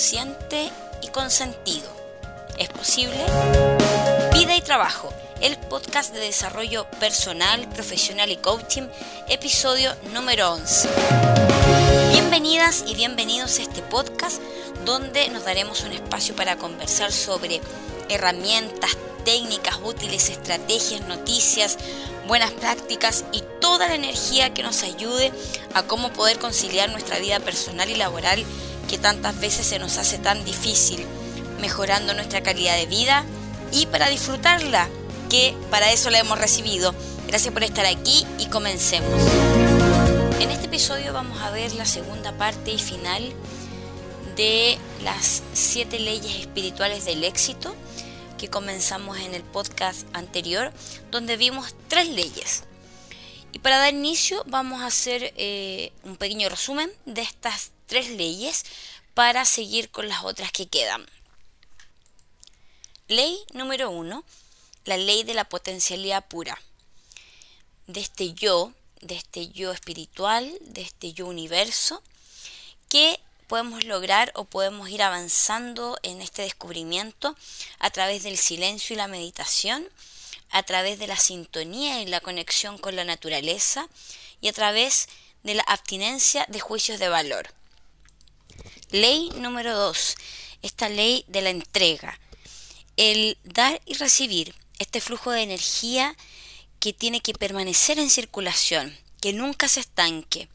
consciente y con sentido. ¿Es posible? Vida y trabajo, el podcast de desarrollo personal, profesional y coaching, episodio número 11. Bienvenidas y bienvenidos a este podcast donde nos daremos un espacio para conversar sobre herramientas, técnicas útiles, estrategias, noticias, buenas prácticas y toda la energía que nos ayude a cómo poder conciliar nuestra vida personal y laboral que tantas veces se nos hace tan difícil, mejorando nuestra calidad de vida y para disfrutarla, que para eso la hemos recibido. Gracias por estar aquí y comencemos. En este episodio vamos a ver la segunda parte y final de las siete leyes espirituales del éxito que comenzamos en el podcast anterior, donde vimos tres leyes. Y para dar inicio vamos a hacer eh, un pequeño resumen de estas tres leyes para seguir con las otras que quedan. Ley número uno, la ley de la potencialidad pura. De este yo, de este yo espiritual, de este yo universo, que podemos lograr o podemos ir avanzando en este descubrimiento a través del silencio y la meditación, a través de la sintonía y la conexión con la naturaleza y a través de la abstinencia de juicios de valor. Ley número 2. Esta ley de la entrega. El dar y recibir. Este flujo de energía que tiene que permanecer en circulación, que nunca se estanque.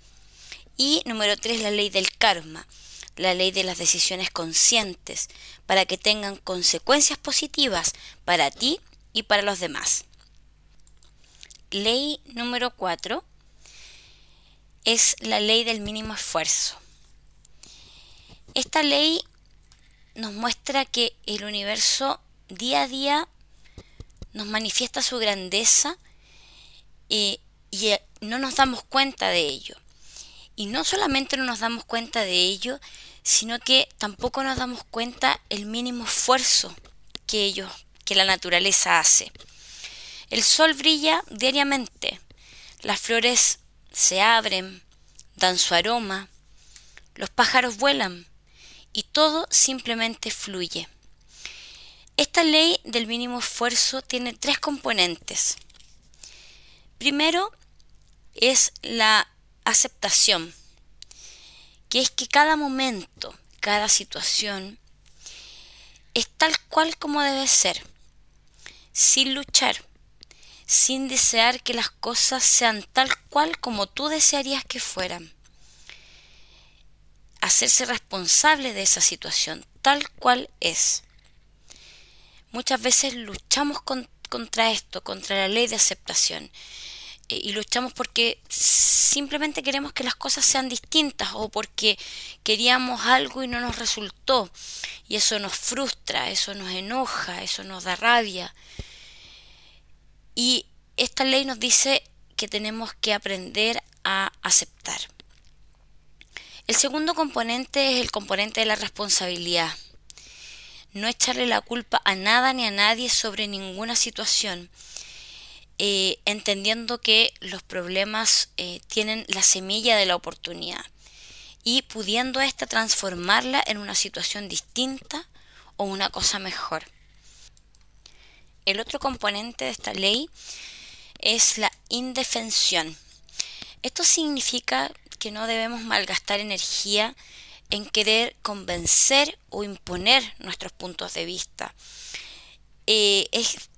Y número 3. La ley del karma. La ley de las decisiones conscientes para que tengan consecuencias positivas para ti y para los demás. Ley número 4 es la ley del mínimo esfuerzo. Esta ley nos muestra que el universo día a día nos manifiesta su grandeza eh, y eh, no nos damos cuenta de ello. Y no solamente no nos damos cuenta de ello, sino que tampoco nos damos cuenta el mínimo esfuerzo que ellos, que la naturaleza hace. El sol brilla diariamente, las flores se abren, dan su aroma, los pájaros vuelan, y todo simplemente fluye. Esta ley del mínimo esfuerzo tiene tres componentes. Primero es la aceptación, que es que cada momento, cada situación es tal cual como debe ser, sin luchar, sin desear que las cosas sean tal cual como tú desearías que fueran hacerse responsable de esa situación tal cual es. Muchas veces luchamos contra esto, contra la ley de aceptación. Eh, y luchamos porque simplemente queremos que las cosas sean distintas o porque queríamos algo y no nos resultó. Y eso nos frustra, eso nos enoja, eso nos da rabia. Y esta ley nos dice que tenemos que aprender a aceptar. El segundo componente es el componente de la responsabilidad. No echarle la culpa a nada ni a nadie sobre ninguna situación, eh, entendiendo que los problemas eh, tienen la semilla de la oportunidad y pudiendo ésta transformarla en una situación distinta o una cosa mejor. El otro componente de esta ley es la indefensión. Esto significa que no debemos malgastar energía en querer convencer o imponer nuestros puntos de vista. Eh, es,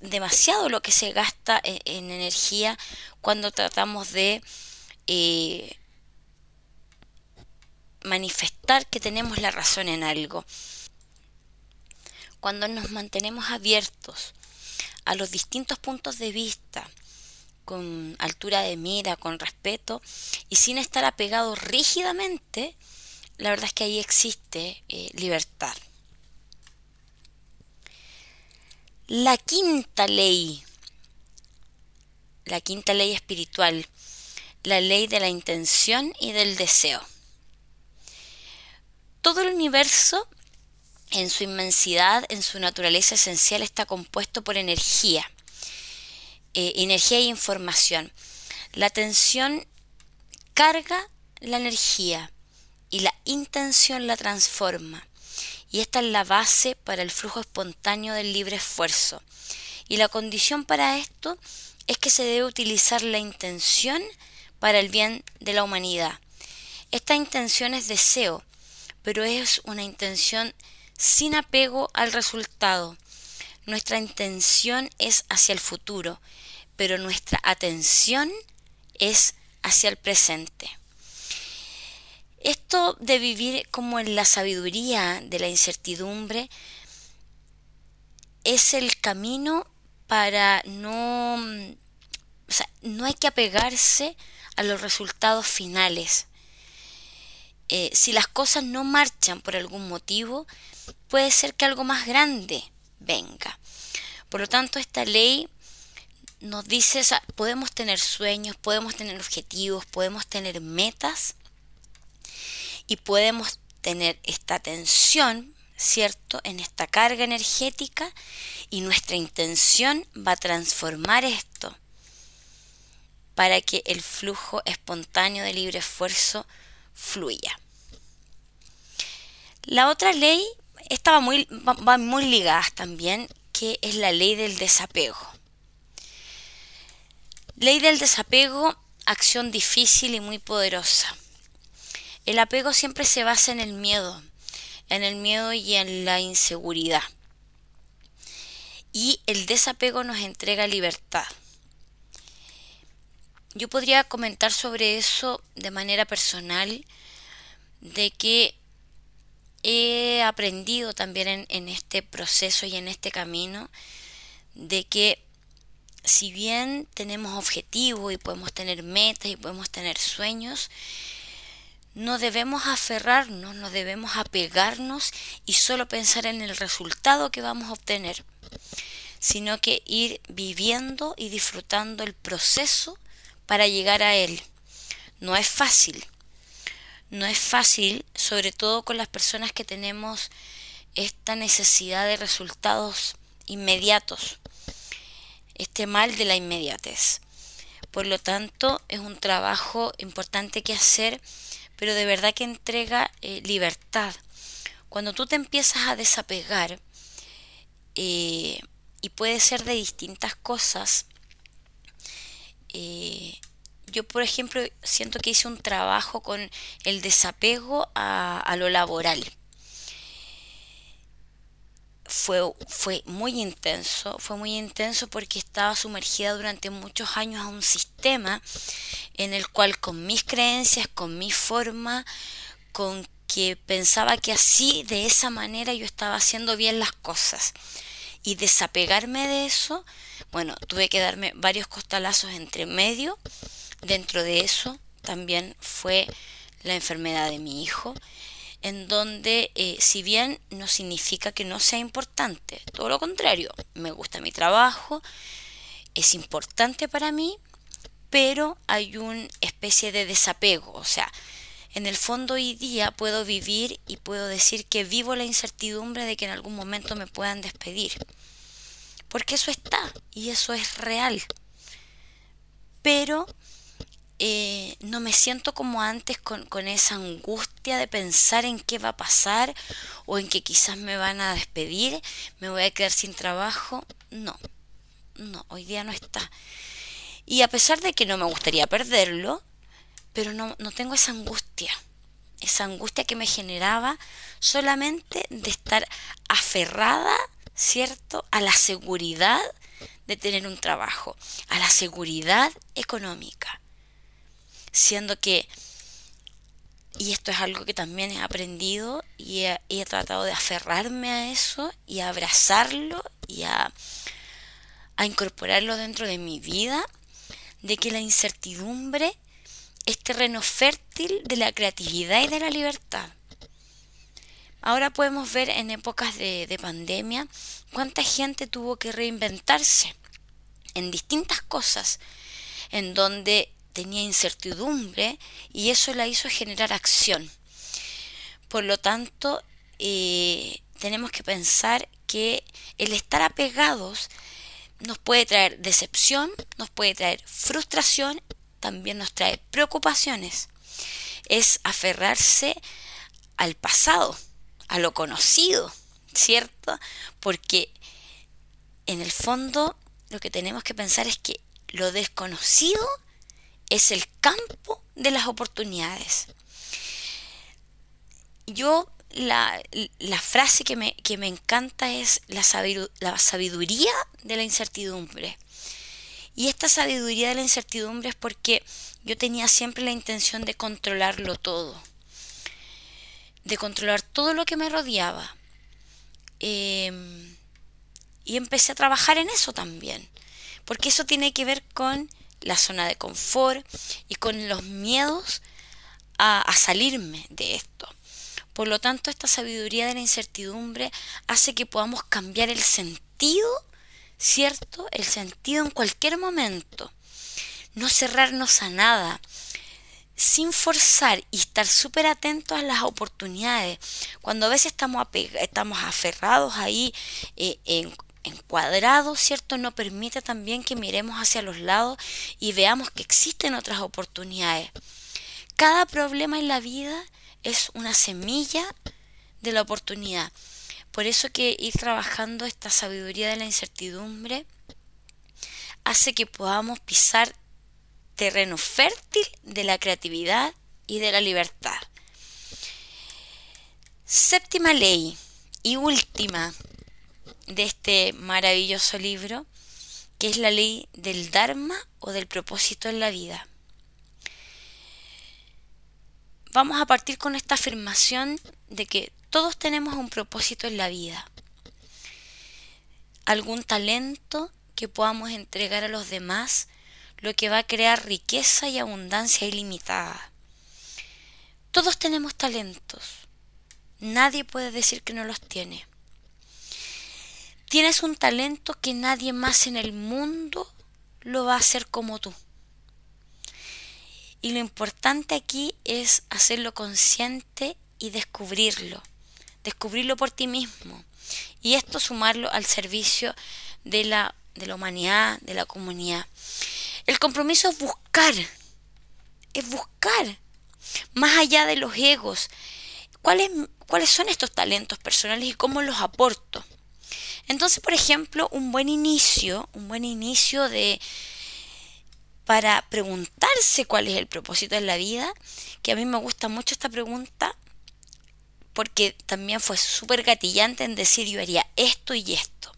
demasiado lo que se gasta e, en, energía cuando tratamos de eh, manifestar que tenemos la razón en algo. Cuando nos mantenemos abiertos a los distintos puntos de vista, con altura de mira, con respeto y sin estar apegado rígidamente, la verdad es que ahí existe eh, libertad. La quinta ley, la quinta ley espiritual, la ley de la intención y del deseo. Todo el universo, en su inmensidad, en su naturaleza esencial, está compuesto por energía eh, energía e información. La atención carga la energía y la intención la transforma. Y esta es la base para el flujo espontáneo del libre esfuerzo. Y la condición para esto es que se debe utilizar la intención para el bien de la humanidad. Esta intención es deseo, pero es una intención sin apego al resultado. Nuestra intención es hacia el futuro, pero nuestra atención es hacia el presente. Esto de vivir como en la sabiduría de la incertidumbre es el camino para no... O sea, no hay que apegarse a los resultados finales. Eh, si las cosas no marchan por algún motivo, puede ser que algo más grande venga. Por lo tanto, esta ley nos dice, podemos tener sueños, podemos tener objetivos, podemos tener metas, y podemos tener esta tensión, ¿cierto?, en esta carga energética y nuestra intención va a transformar esto para que el flujo espontáneo de libre esfuerzo fluya. La otra ley estaba muy, va muy ligada también, que es la ley del desapego. Ley del desapego, acción difícil y muy poderosa. El apego siempre se basa en el miedo, en el miedo y en la inseguridad. Y el desapego nos entrega libertad. Yo podría comentar sobre eso de manera personal, de que he aprendido también en, en, este proceso y en este camino, de que si bien tenemos objetivos y podemos tener metas y podemos tener sueños, no debemos aferrarnos, no debemos apegarnos y solo pensar en el resultado que vamos a obtener, sino que ir viviendo y disfrutando el proceso para llegar a él. No es fácil, no es fácil, sobre todo con las personas que tenemos esta necesidad de resultados inmediatos, este mal de la inmediatez. Por lo tanto, es un trabajo importante que hacer pero de verdad que entrega eh, libertad. Cuando tú te empiezas a desapegar, eh, y puede ser de distintas cosas, eh, yo por ejemplo siento que hice un trabajo con el desapego a, a lo laboral fue, fue muy intenso, fue muy intenso porque estaba sumergida durante muchos años a un sistema en el cual con mis creencias, con mi forma, con que pensaba que así, de esa manera yo estaba haciendo bien las cosas. Y desapegarme de eso, bueno, tuve que darme varios costalazos entre medio. Dentro de eso también fue la enfermedad de mi hijo en donde eh, si bien no significa que no sea importante, todo lo contrario, me gusta mi trabajo, es importante para mí, pero hay una especie de desapego, o sea, en el fondo hoy día puedo vivir y puedo decir que vivo la incertidumbre de que en algún momento me puedan despedir, porque eso está y eso es real, pero eh, no me siento como antes con, con, esa angustia de pensar en qué va a pasar o en que quizás me van a despedir, me voy a quedar sin trabajo. No, no, hoy día no está. Y a pesar de que no me gustaría perderlo, pero no, no tengo esa angustia, esa angustia que me generaba solamente de estar aferrada, ¿cierto?, a la seguridad de tener un trabajo, a la seguridad económica siendo que, y esto es algo que también he aprendido y he, tratado de aferrarme a eso y a abrazarlo y a, a incorporarlo dentro de mi vida, de que la incertidumbre es terreno fértil de la creatividad y de la libertad. Ahora podemos ver en épocas de, de, pandemia cuánta gente tuvo que reinventarse en distintas cosas, en donde tenía incertidumbre y eso la hizo generar acción. Por lo tanto, eh, tenemos que pensar que el estar apegados nos puede traer decepción, nos puede traer frustración, también nos trae preocupaciones. Es aferrarse al pasado, a lo conocido, ¿cierto? Porque en el fondo lo que tenemos que pensar es que lo desconocido es el campo de las oportunidades. Yo la, frase que me, que me, encanta es la, la sabiduría de la incertidumbre. Y esta sabiduría de la incertidumbre es porque yo tenía siempre la intención de controlarlo todo, de controlar todo lo que me rodeaba. Em, y empecé a trabajar en eso también, porque eso tiene que ver con la zona de confort y con los miedos a, salirme de esto. Por lo tanto, esta sabiduría de la incertidumbre hace que podamos cambiar el sentido ¿cierto? El sentido en cualquier momento. No cerrarnos a nada, sin forzar y estar súper atentos a las oportunidades. Cuando a veces estamos, estamos aferrados ahí eh, en, encuadrados, ¿cierto? No permite también que miremos hacia los lados y veamos que existen otras oportunidades. Cada problema en la vida es una semilla de la oportunidad. Por eso que ir trabajando esta sabiduría de la incertidumbre hace que podamos pisar terreno fértil de la creatividad y de la libertad. Séptima ley y última de este maravilloso libro, que es la ley del Dharma o del propósito en la vida. Vamos a partir con esta afirmación de que todos tenemos un propósito en la vida, algún talento que podamos entregar a los demás, lo que va a crear riqueza y abundancia ilimitada. Todos tenemos talentos, nadie puede decir que no los tiene. Tienes un talento que nadie más en el mundo lo va a hacer como tú. Y lo importante aquí es hacerlo consciente y descubrirlo descubrirlo por ti mismo y esto sumarlo al servicio de la, de la humanidad, de la comunidad. El compromiso es buscar, es buscar, más allá de los egos, cuáles, cuáles son estos talentos personales y cómo los aporto. Entonces, por ejemplo, un buen inicio, un buen inicio de para preguntarse cuál es el propósito de la vida, que a mí me gusta mucho esta pregunta, porque también fue súper gatillante en decir yo haría esto y esto.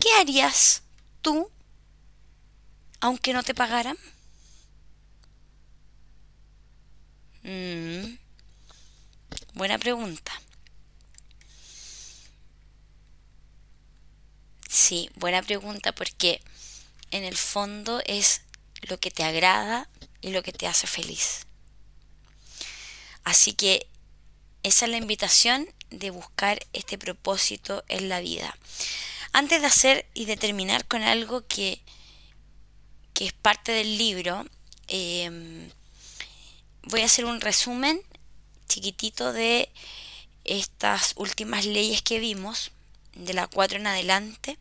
¿Qué harías tú aunque no te pagaran? Mm, buena pregunta. Sí, buena pregunta porque en el fondo es lo que te agrada y lo que te hace feliz. Así que esa es la invitación de buscar este propósito en la vida. Antes de hacer y de terminar con algo que, que es parte del libro, em, voy a hacer un resumen chiquitito de estas últimas leyes que vimos, de la 4 en adelante.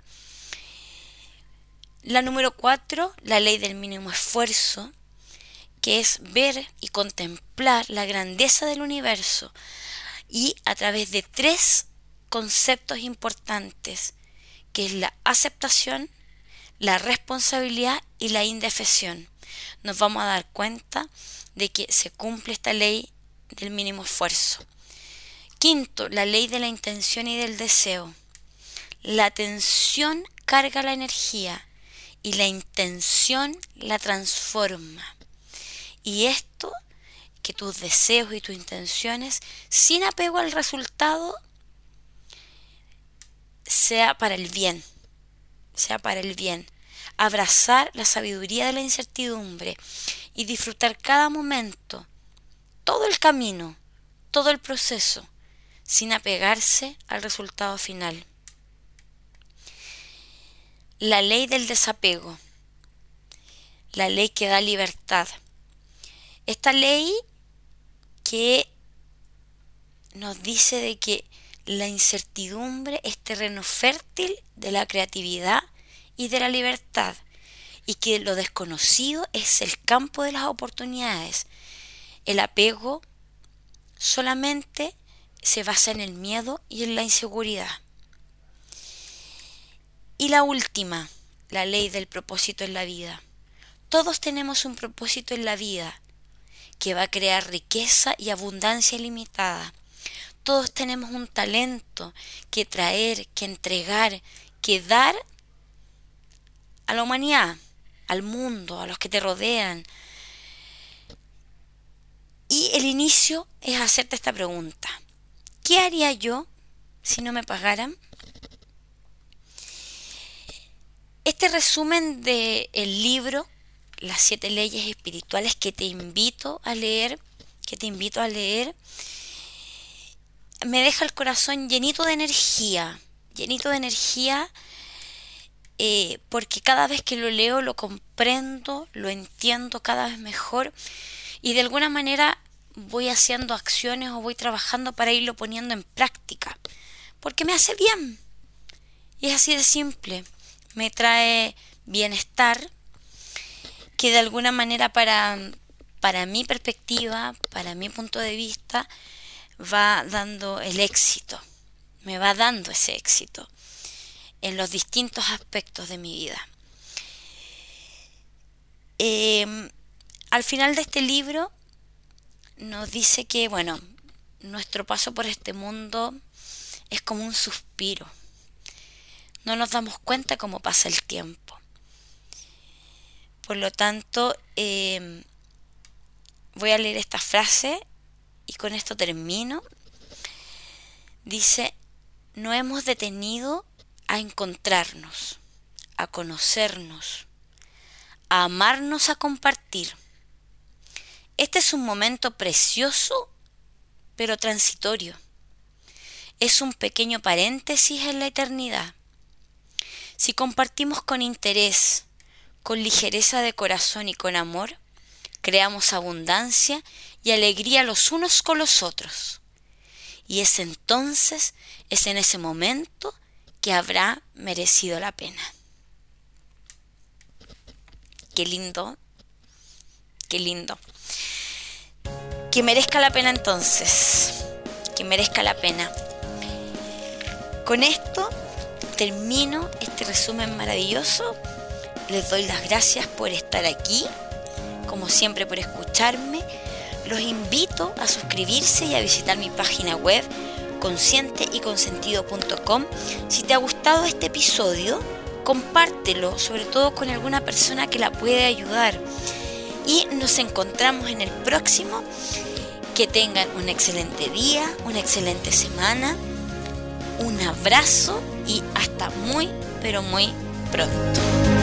La número 4, la ley del mínimo esfuerzo, que es ver y contemplar la grandeza del universo y a través de tres conceptos importantes, que es la aceptación, la responsabilidad y la indefensión. Nos vamos a dar cuenta de que se cumple esta ley del mínimo esfuerzo. Quinto, la ley de la intención y del deseo. La atención carga la energía y la intención la transforma. Y esto que tus deseos y tus intenciones, sin apego al resultado, sea para el bien, sea para el bien. Abrazar la sabiduría de la incertidumbre y disfrutar cada momento, todo el camino, todo el proceso, sin apegarse al resultado final. La ley del desapego, la ley que da libertad. Esta ley que nos dice de que la incertidumbre es terreno fértil de la creatividad y de la libertad y que lo desconocido es el campo de las oportunidades. El apego solamente se basa en el miedo y en la inseguridad. Y la última, la ley del propósito en la vida. Todos tenemos un propósito en la vida que va a crear riqueza y abundancia ilimitada. Todos tenemos un talento que traer, que entregar, que dar a la humanidad, al mundo, a los que te rodean. Y el inicio es hacerte esta pregunta. ¿Qué haría yo si no me pagaran? Este resumen del el libro Las siete leyes espirituales que te invito a leer, que te invito a leer, me deja el corazón llenito de energía, llenito de energía, eh, porque cada vez que lo leo lo comprendo, lo entiendo cada vez mejor y de alguna manera voy haciendo acciones o voy trabajando para irlo poniendo en práctica, porque me hace bien. Y es así de simple, me trae bienestar que de alguna manera para, para mi perspectiva, para mi punto de vista, va dando el éxito, me va dando ese éxito en los distintos aspectos de mi vida. Em, al final de este libro nos dice que, bueno, nuestro paso por este mundo es como un suspiro. No nos damos cuenta cómo pasa el tiempo. Por lo tanto, em, voy a leer esta frase y con esto termino. Dice, no hemos detenido a encontrarnos, a conocernos, a amarnos, a compartir. Este es un momento precioso, pero transitorio. Es un pequeño paréntesis en la eternidad. Si compartimos con interés, con ligereza de corazón y con amor, creamos abundancia y alegría los unos con los otros. Y es entonces, es en ese momento que habrá merecido la pena. Qué lindo, qué lindo. Que merezca la pena entonces, que merezca la pena. Con esto termino este resumen maravilloso. Les doy las gracias por estar aquí, como siempre por escucharme. Los invito a suscribirse y a visitar mi página web consciente y consentido.com. Si te ha gustado este episodio, compártelo, sobre todo con alguna persona que la puede ayudar. Y nos encontramos en el próximo. Que tengan un excelente día, una excelente semana. Un abrazo y hasta muy, pero muy pronto.